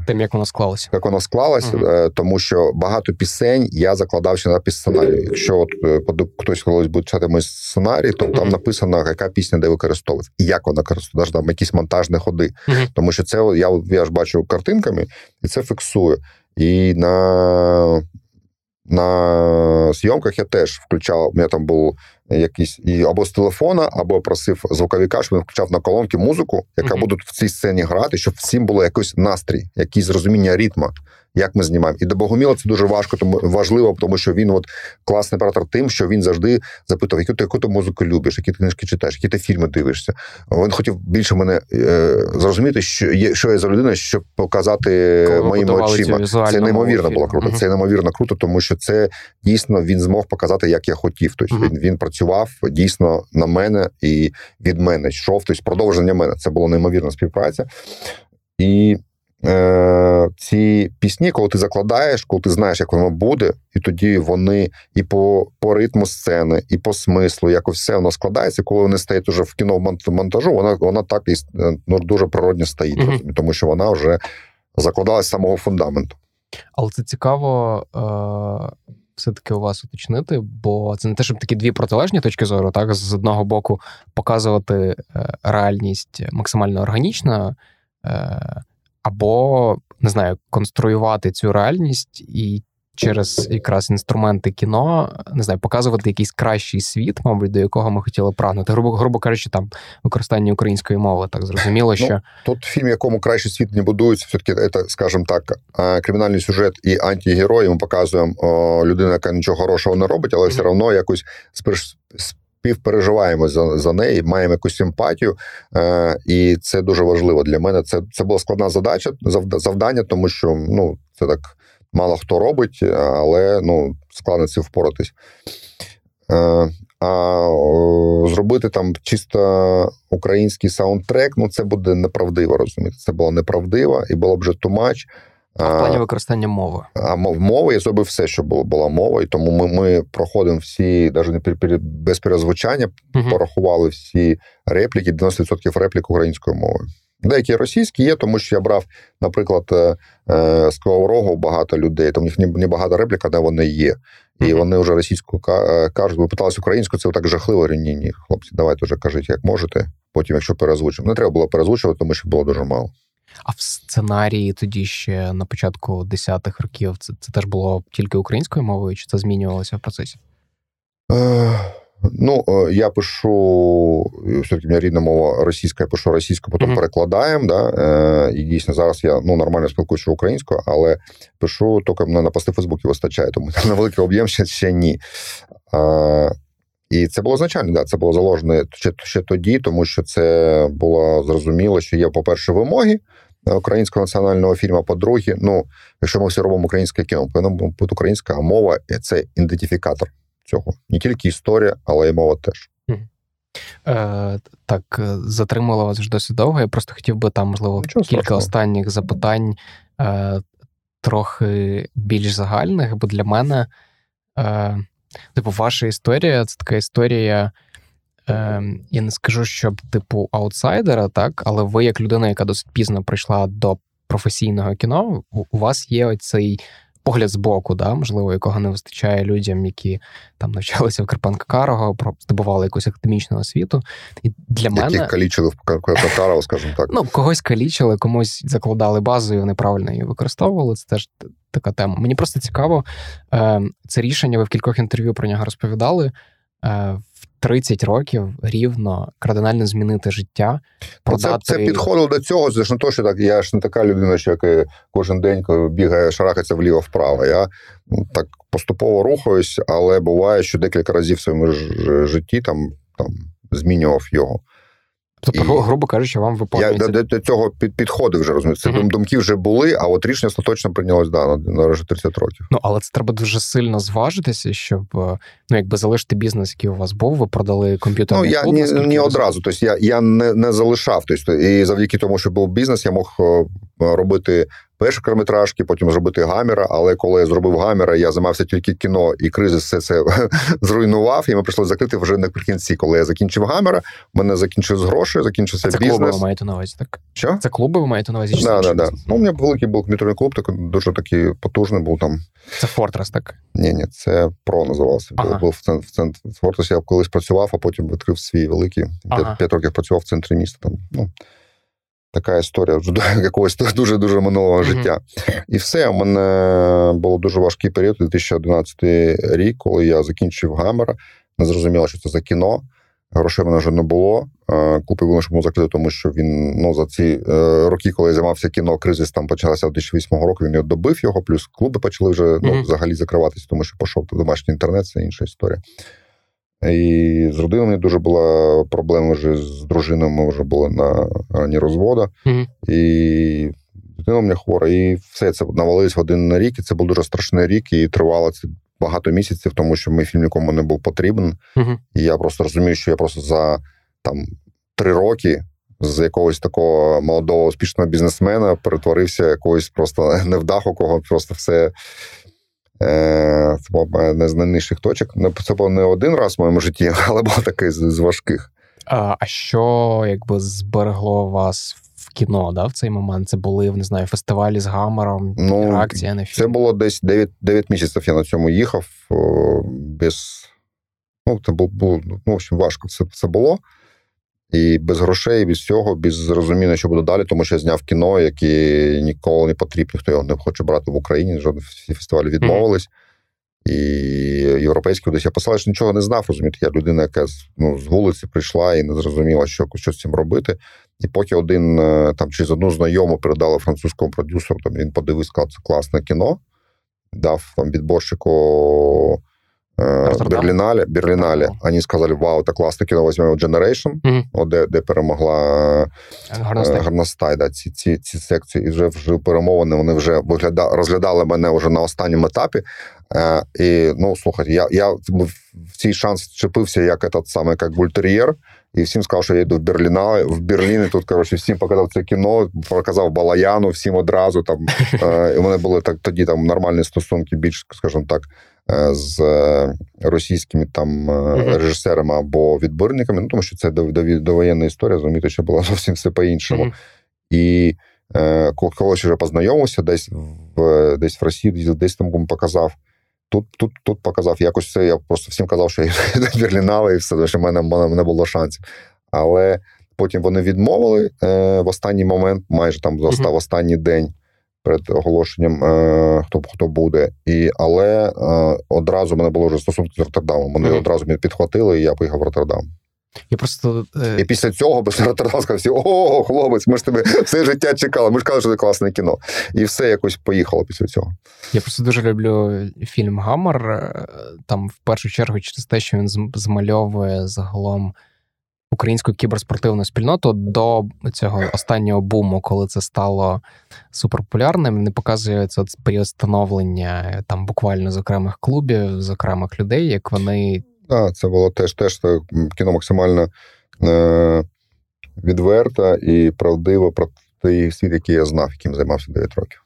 Тим, як воно склалося. Як воно склалося, uh тому що багато пісень я закладався на сценарію. Якщо от е, хтось колись буде читати мій сценарій, то uh там написано, яка пісня де використовується, і як вона користується, там якісь монтажні ходи. Тому що це я я ж бачу картинками, і це фіксую. І на на зйомках я теж включав. У мене там був якийсь і або з телефона, або просив звуковіка, щоб він включав на колонки музику, яка mm-hmm. буде в цій сцені грати, щоб всім було якийсь настрій, якийсь зрозуміння ритму як ми знімаємо. І до Богоміла це дуже важко, тому важливо, тому що він от класний оператор тим, що він завжди запитав, яку ти яку ти музику любиш, які ти книжки читаєш, які ти фільми дивишся. Він хотів більше мене е, зрозуміти, що є, що я за людина, щоб показати Коли моїми очима. Це неймовірно було круто. Uh-huh. Це неймовірно круто, тому що це дійсно він змог показати, як я хотів. Тобто uh-huh. він він працював дійсно на мене і від мене йшов, тобто продовження мене. Це була неймовірна співпраця. І е, ці пісні, коли ти закладаєш, коли ти знаєш, як воно буде, і тоді вони і по по ритму сцени, і по смислу, якось все воно складається. Коли вони стають уже в кіно монтажу, вона вона так і е, ну, дуже природньо стоїть, mm-hmm. тому що вона вже закладалась з самого фундаменту. Але це цікаво. Е... Все-таки у вас уточнити, бо це не те, щоб такі дві протилежні точки зору, так? З одного боку показувати е, реальність максимально органічно, е, або не знаю, конструювати цю реальність і через якраз інструменти кіно не знаю, показувати якийсь кращий світ, мабуть, до якого ми хотіли прагнути. Грубо грубо кажучи, там використання української мови так зрозуміло, ну, що ну, тут фільм, якому кращий світ не будується, все таки це, скажімо так, кримінальний сюжет і антигерої. Ми показуємо о, людину, яка нічого хорошого не робить, але mm-hmm. все одно якось співпереживаємо за за неї, маємо якусь симпатію, е, і це дуже важливо для мене. Це це була складна задача, завдання, тому що ну це так мало хто робить, але ну складно цим впоратись. Е, а зробити там чисто український саундтрек, ну це буде неправдиво, розумієте. Це було неправдиво і було б вже тумач. А в плані використання мови. А мови я зробив все, що було була мова, і тому ми ми проходимо всі, навіть без перезвучання, uh порахували всі репліки, 90% реплік українською мовою. Деякі російські є, тому що я брав, наприклад, е, е, з Кривого багато людей, там їх не багато реплік, де вони є. І вони вже російською е, кажуть, ви питалися українською, це так жахливо. Ні, ні, хлопці, давайте вже кажіть, як можете. Потім, якщо перезвучимо. Не треба було перезвучувати, тому що було дуже мало. А в сценарії тоді ще на початку 10-х років це це теж було тільки українською мовою, чи це змінювалося в процесі? Е, Ну, е, я пишу, все-таки мене рідна мова російська, я пишу російською, потім mm-hmm. перекладаємо. Да? Е, І дійсно зараз я ну, нормально спілкуюся українською, але пишу тільки на, на пости Фейсбуці вистачає, тому на великий об'єм ще ще ні. Е, і це було значально, да, це було заложено ще, ще тоді, тому що це було зрозуміло, що є, по-перше, вимоги українського національного фільму. По-друге, ну, якщо ми всі робимо українське кіно, повинна бути українська мова це ідентифікатор цього. Не тільки історія, але й мова теж. Е, Так, е, затримала вас вже досить довго. Я просто хотів би там, можливо, Нічого кілька страшного. останніх запитань е, трохи більш загальних, бо для мене, е, типу, ваша історія це така історія. Е, Я не скажу, щоб типу аутсайдера, так, але ви, як людина, яка досить пізно прийшла до професійного кіно, у вас є оцей погляд з боку, да, можливо, якого не вистачає людям, які там навчалися в Карпенка Карого, здобували якусь академічну освіту. І для мене... Калічили в Карпенка скажімо так. Ну, когось калічили, комусь закладали базу, і вони правильно її використовували. Це теж така тема. Мені просто цікаво, е, це рішення, ви в кількох інтерв'ю про нього розповідали. Е, в 30 років рівно кардинально змінити життя. Продати... Це це підходило до цього. Це ж не то, що так я ж не така людина, що як кожен день бігає, шарахається вліво-вправо. Я ну, так поступово рухаюсь, але буває, що декілька разів в своєму житті там, там змінював його. Тобто, і грубо кажучи, вам виповнюється... Я до, до цього під, підходив вже розумію. Це uh думки вже були, а от рішення остаточно прийнялось да, на, на 30 років. Ну але це треба дуже сильно зважитися, щоб е, ну якби залишити бізнес, який у вас був, ви продали комп'ютер. Ну я ні, ні одразу. Тобто я я не не залишав. Тобто, і завдяки тому, що був бізнес, я мог е, робити перші короткометражки, потім зробити гамера. Але коли я зробив гамера, я займався тільки кіно, і кризис все це <laughs> зруйнував. І ми прийшло закрити вже наприкінці. Коли я закінчив гамера, мене закінчились гроші, закінчився це бізнес. Це клуби ви маєте на увазі, так? Що? Це клуби ви маєте на увазі? Да, да, да. Ну, у мене великий був комп'ютерний клуб, так дуже такий потужний був там. Це Фортрес, так? Ні, ні, це про називався. Ага. Був в центрі в центр Фортрес. Я колись працював, а потім відкрив свій великий. Ага. П'ять років працював в центрі міста. Там ну така історія <laughs> якогось дуже дуже минулого mm-hmm. життя. І все у мене був дуже важкий період. 2011 рік, коли я закінчив гамера, не зрозуміло, що це за кіно. Грошей в мене вже не було. Купив виношому закрити, тому що він ну за ці е, роки, коли я займався кіно, кризис там почалася в 2008 року. Він його добив його, плюс клуби почали вже mm-hmm. ну, взагалі закриватися, тому що пішов домашній інтернет, це інша історія. І з родиною дуже була проблема вже з дружиною. Ми вже були на ранні розводах. Mm-hmm. І дитина у мене хвора, і все це навалилось один рік. І це був дуже страшний рік, і тривало це багато місяців, тому що мій фільм нікому не був потрібен. Mm-hmm. І я просто розумію, що я просто за там три роки. З якогось такого молодого успішного бізнесмена перетворився якогось просто <laughs> невдаху, кого просто все це була одна з найнижчих точок. Це було не один раз в моєму житті, <laughs> але було такий з важких. А а що якби зберегло вас в кіно да, в цей момент? Це були не знаю, фестивалі з гамером, ну, реакція на фільм? Це було десь 9 9 місяців. Я на цьому їхав без. Ну, це було ну, в общем, важко це, це було. І без грошей, без всього, без розуміння, що буде далі, тому що я зняв кіно, які ніколи не потрібні, хто його не хоче брати в Україні. Жодні всі фестивалі відмовились. І європейські десь я посилав, що нічого не знав. розумієте, Я людина, яка ну, з вулиці прийшла і не зрозуміла, що що з цим робити. І поки один е, там через одну знайому передали французькому продюсеру, там він подивився, сказав, це класне кіно, дав там відборщику Берлінале, Берлінале. Они сказали, вау, это класне кіно, візьмемо Generation, mm-hmm. де де перемогла Гарностай, да, ці ці, ці секції. І вже вже перемовини вони вже вигляда, розглядали мене вже на останньому етапі. Е, І ну, слухайте, я я в цей шанс чепився як этот самий, як бультер'єр, і всім сказав, що я йду в Берліна, в Берлін, і тут, коротше, всім показав це кіно, показав Балаяну, всім одразу. Там, <laughs> е, І в мене були так тоді там нормальні стосунки, більш, скажімо так, Е, з е, російськими там mm-hmm. режисерами або відборниками, ну тому що це довоєнна історія, розумієте, що було <laughs> зовсім все по-іншому. І е, коли вже познайомився, десь в десь в Росії, десь там показав. Тут тут, тут показав якось це. Я просто всім казав, що я <laughs> до Берлінала і все, що в мене, мене не було шансів. Але потім вони відмовили е, в останній момент, майже там застав mm-hmm. останній день перед оголошенням, е, хто хто буде. І, Але е, одразу мене було вже стосунки з Роттердамом. Вони mm-hmm. одразу мене підхватили, і я поїхав в Роттердам. Я просто... Е, і після цього без Роттердам сказав, всі, о, хлопець, ми ж тебе все життя чекали. Ми ж казали, що це класне кіно. І все якось поїхало після цього. Я просто дуже люблю фільм Гаммер. Там в першу чергу через те, що він змальовує загалом українську кіберспортивну спільноту до цього останнього буму, коли це стало суперпопулярним. Не показує це період становлення там буквально з окремих клубів, з окремих людей, як вони. Так, це було теж теж кіно максимально е, відверто і правдиво про той світ, який я знав, яким займався 9 років.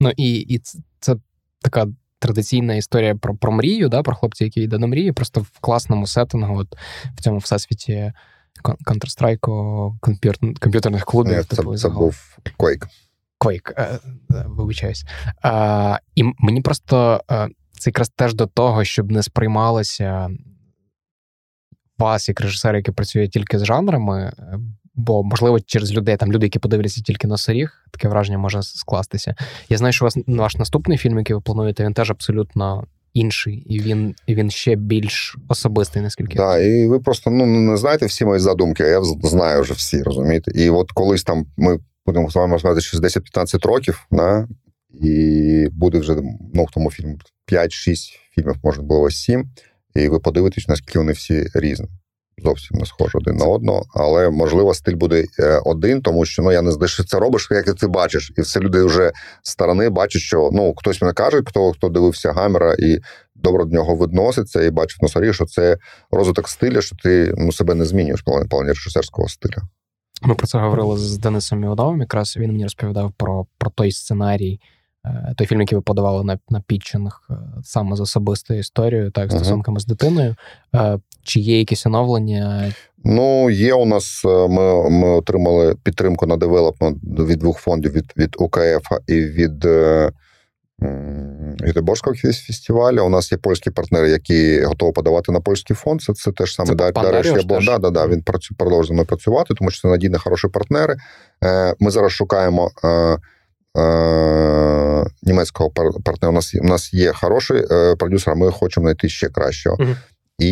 Ну і і це така традиційна історія про про мрію, да, про хлопця, який йде на мрію, просто в класному сеттингу, от в цьому всесвіті Counter-Strike, комп'ютерних клубів. Ні, типу, це, це був Quake. Quake, е, е, вибачаюсь. І мені просто е, це якраз теж до того, щоб не сприймалося вас, як режисер, який працює тільки з жанрами, бо, можливо, через людей, там люди, які подивляться тільки на сиріг, таке враження може скластися. Я знаю, що у вас ваш наступний фільм, який ви плануєте, він теж абсолютно інший, і він він ще більш особистий, наскільки Так, і ви просто ну не знаєте всі мої задумки, а я знаю вже всі, розумієте. І от колись там ми будемо з вами розмовляти через 10-15 років, да, і буде вже ну, в тому фільму 5-6 фільмів, може було 7, і ви подивитесь, наскільки вони всі різні зовсім не схожі один на одного, але можливо стиль буде е, один, тому що ну я не знаю, що це робиш, як ти бачиш, і все люди вже з сторони бачать, що ну хтось мене каже, хто хто дивився «Гамера» і добре до нього відноситься, і бачив «Носоріг», що це розвиток стиля, що ти ну себе не змінюєш плані режисерського стиля. Ми про це говорили з Денисом Міодовим. Якраз він мені розповідав про про той сценарій, е, той фільм, який ви подавали на на пітчинг е, саме з особистою історією, так, стосунками uh-huh. з дитиною. Е, чи є якісь оновлення? Ну, є у нас. Ми ми отримали підтримку на девелопмент від двох фондів: від від УКФ і від Гетеборського фестивалю. У нас є польські партнери, які готові подавати на польський фонд. Це це теж саме да, Дареш Да, да, да, Він продовжує працювати, тому що це надійні хороші партнери. Е, ми зараз шукаємо. Е, е, німецького партнера у нас у нас є хороший продюсер, ми хочемо знайти ще кращого. Uh-huh. І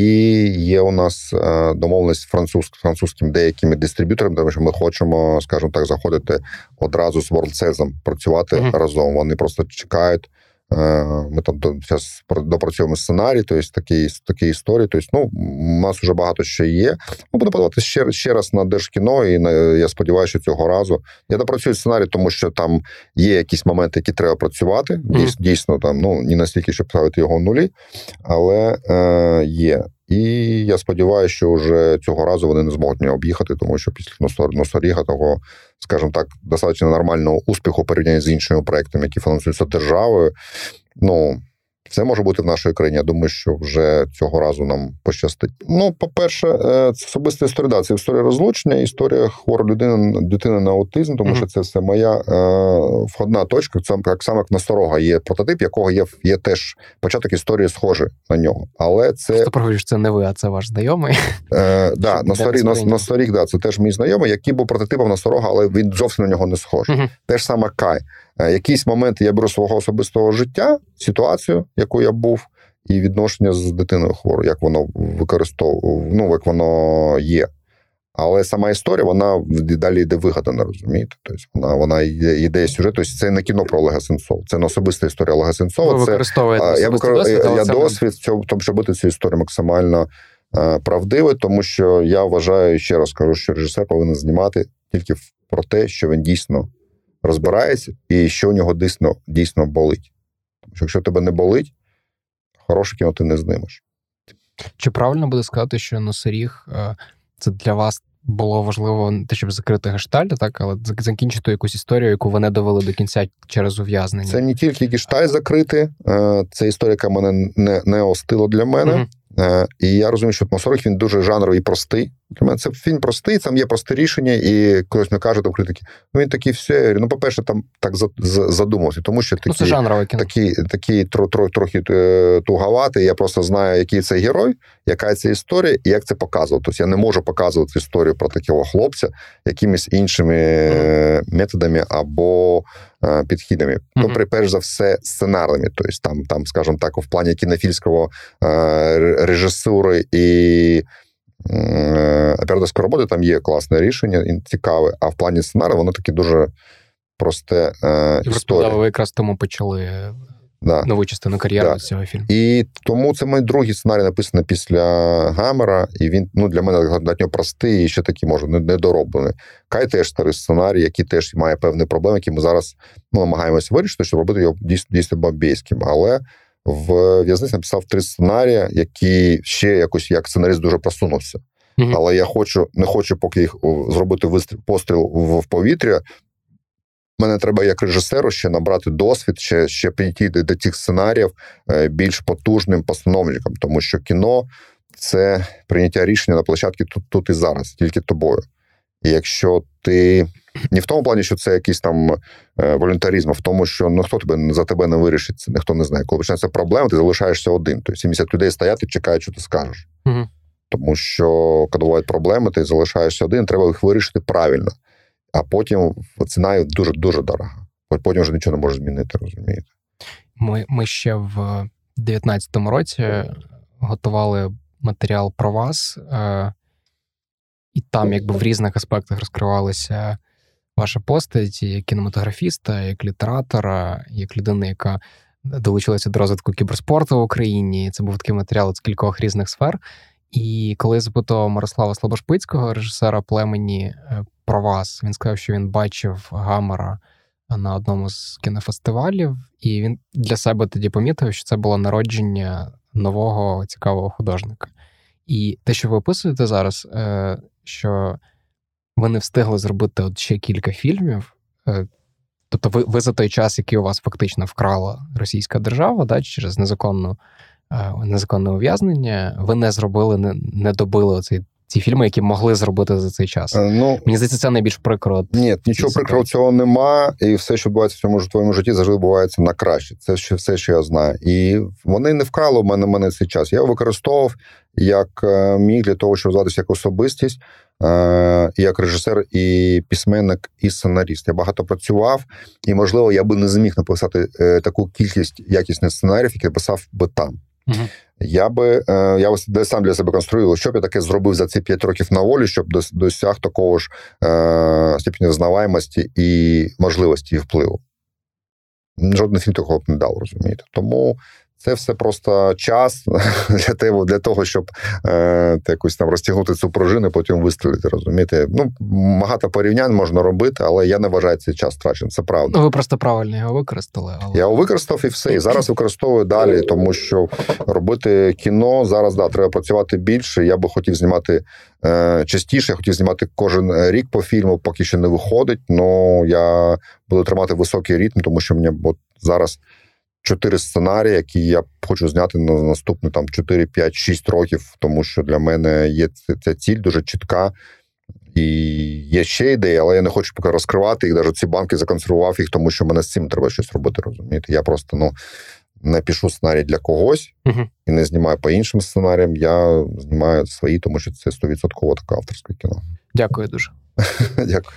є у нас е, домовленість француз, французьким деякими дистриб'юторами, тому що ми хочемо, скажімо так, заходити одразу з WorldSales, працювати uh-huh. разом. Вони просто чекають. Е, ми там зараз допрацьовуємо сценарій, тобто такі такі історії. Тобто, ну, у нас вже багато що є. Ми будемо подавати ще ще раз на Держкіно, і на, я сподіваюся, що цього разу я допрацюю сценарій, тому що там є якісь моменти, які треба працювати. Mm-hmm. Дійсно, там ну не настільки, щоб ставити його в нулі, але е, є. І я сподіваюся, що вже цього разу вони не зможуть мене об'їхати, тому що після Носоріга того, скажімо так, достатньо нормального успіху порівняння з іншими проектами, які фінансуються державою. Ну все може бути в нашій країні. Я думаю, що вже цього разу нам пощастить. Ну, по-перше, це особиста історія. Да, Це історія розлучення, історія хворої людини дитини на аутизм, тому mm-hmm. що це все моя е, входна точка. Це так само, як насторога є прототип, якого є є теж початок історії схожий на нього. Але це Просто проговориш, це не ви, а це ваш знайомий. Е, да, Насторіг, Насторіг, да, це теж мій знайомий, який був прототипом насторога, але він зовсім на нього не схожий. Mm-hmm. Те ж саме Кай. Е, якісь моменти я беру свого особистого життя, ситуацію, яку я був, і відношення з дитиною хворою, як воно використовує, ну як воно є. Але сама історія, вона далі йде вигадана, розумієте? Тобто вона вона йде, сюжет. Тобто це не кіно про Олега Сенцова, це не особиста історія Олега Сенцова. Ви це я викор... досвід, я досвід цього, тому щоб бути цю історію максимально е, правдивою, тому що я вважаю, ще раз кажу, що режисер повинен знімати тільки про те, що він дійсно розбирається, і що у нього дійсно дійсно болить. Тому що якщо тебе не болить, хороше кіно ти не знимеш. Чи правильно буде сказати, що носоріг е, це для вас було важливо те, щоб закрити гештальт, так, але закінчити якусь історію, яку ви не довели до кінця через ув'язнення? Це не тільки гештальт закрити, е, це історія, яка мене не не остила для мене. Е, і я розумію, що атмосферик він дуже жанровий і простий. Для мене це фільм простий, там є просте рішення, і хтось не каже до критики. Ну він такий все. Ну, по-перше, там так задумався, тому що такі, ну, це такі, такі трохи е, тугавати. Я просто знаю, який це герой, яка це історія, і як це показувати. Тобто я не можу показувати історію про такого хлопця якимись іншими mm. методами або Е, підхідами. Mm-hmm. Ну, перш за все, сценарними. Тобто, там, там, скажімо так, в плані кінофільського е, режисури і операторської роботи там є класне рішення, цікаве, а в плані сценарію воно таке дуже просте історія. Ви якраз тому почали да. нову частину кар'єри да. цього фільму. І тому це мій другий сценарій написаний після Гамера, і він ну, для мене достатньо простий і ще такий, може, недороблений. Кай теж старий сценарій, який теж має певні проблеми, які ми зараз ну, намагаємося вирішити, щоб робити його дійсно, дійсно бомбейським. Але в в'язниці написав три сценарії, які ще якось як сценарист дуже просунувся. Mm-hmm. Але я хочу, не хочу поки їх зробити вистріл постріл в повітря, Мене треба як режисеру ще набрати досвід, ще ще прийти до, до цих сценаріїв е, більш потужним постановником, тому що кіно це прийняття рішення на площадці тут, тут і зараз, тільки тобою. І якщо ти не в тому плані, що це якийсь там е, волюнтаризм, а в тому, що ну хто тебе за тебе не вирішить, ніхто не знає. Коли почнеться проблема, ти залишаєшся один. Тобто 70 людей стоять і чекають, що ти скажеш. Угу. Тому що коли бувають проблеми, ти залишаєшся один, треба їх вирішити правильно а потім ціна дуже дуже дорога. Потім вже нічого не може змінити, розумієте? Ми ми ще в 2019 році готували матеріал про вас, е, і там, якби в різних аспектах розкривалася ваша постать як кінематографіста, як літератора, як людина, яка долучилася до розвитку кіберспорту в Україні. Це був такий матеріал з кількох різних сфер. І коли я запитав Мирослава Слобошпицького, режисера племені, е, про вас. Він сказав, що він бачив Гамера на одному з кінофестивалів, і він для себе тоді помітив, що це було народження нового цікавого художника. І те, що ви описуєте зараз, е, що ви не встигли зробити от ще кілька фільмів. Е, тобто, ви ви за той час, який у вас фактично вкрала російська держава, да, через незаконну, е, незаконне ув'язнення, ви не зробили, не, не добили цей ті фільми, які могли зробити за цей час. Е, ну мені здається, це найбільш прикро. Ні, нічого прикрого цього нема, і все, що відбувається в цьому твоєму житті, завжди відбувається на краще. Це ще все, що я знаю. І вони не вкрали в мене мене цей час. Я використовував як міг для того, щоб зватися як особистість, е, як режисер, і письменник, і сценаріст. Я багато працював, і можливо, я би не зміг написати таку кількість якісних сценаріїв, які писав би там. Угу. Я би е, я сам для себе конструював, що б я таке зробив за ці 5 років на волі, щоб досяг такого ж е, степені взнаваємості і можливості і впливу. Жодний фільм такого б не дав, розумієте. Тому це все просто час <laughs> для того, для того щоб е, якось там розтягнути цю пружину, потім вистрілити. Розумієте? Ну, багато порівнянь можна робити, але я не вважаю цей час втраченим. Це правда. Ну, ви просто правильно його використали. Але... Я його використав і все. І зараз використовую далі, тому що робити кіно зараз да, треба працювати більше. Я би хотів знімати е, частіше, я хотів знімати кожен рік по фільму, поки що не виходить. але я буду тримати високий ритм, тому що мені от зараз чотири сценарії, які я хочу зняти на наступні там 4, 5, 6 років, тому що для мене є ця ціль дуже чітка. І є ще ідеї, але я не хочу поки розкривати їх. Навіть ці банки законсервував їх, тому що мене з цим треба щось робити. Розумієте? Я просто ну не пишу сценарій для когось uh і не знімаю по іншим сценаріям. Я знімаю свої, тому що це 100% таке авторське кіно. Дякую дуже. <laughs> Дякую.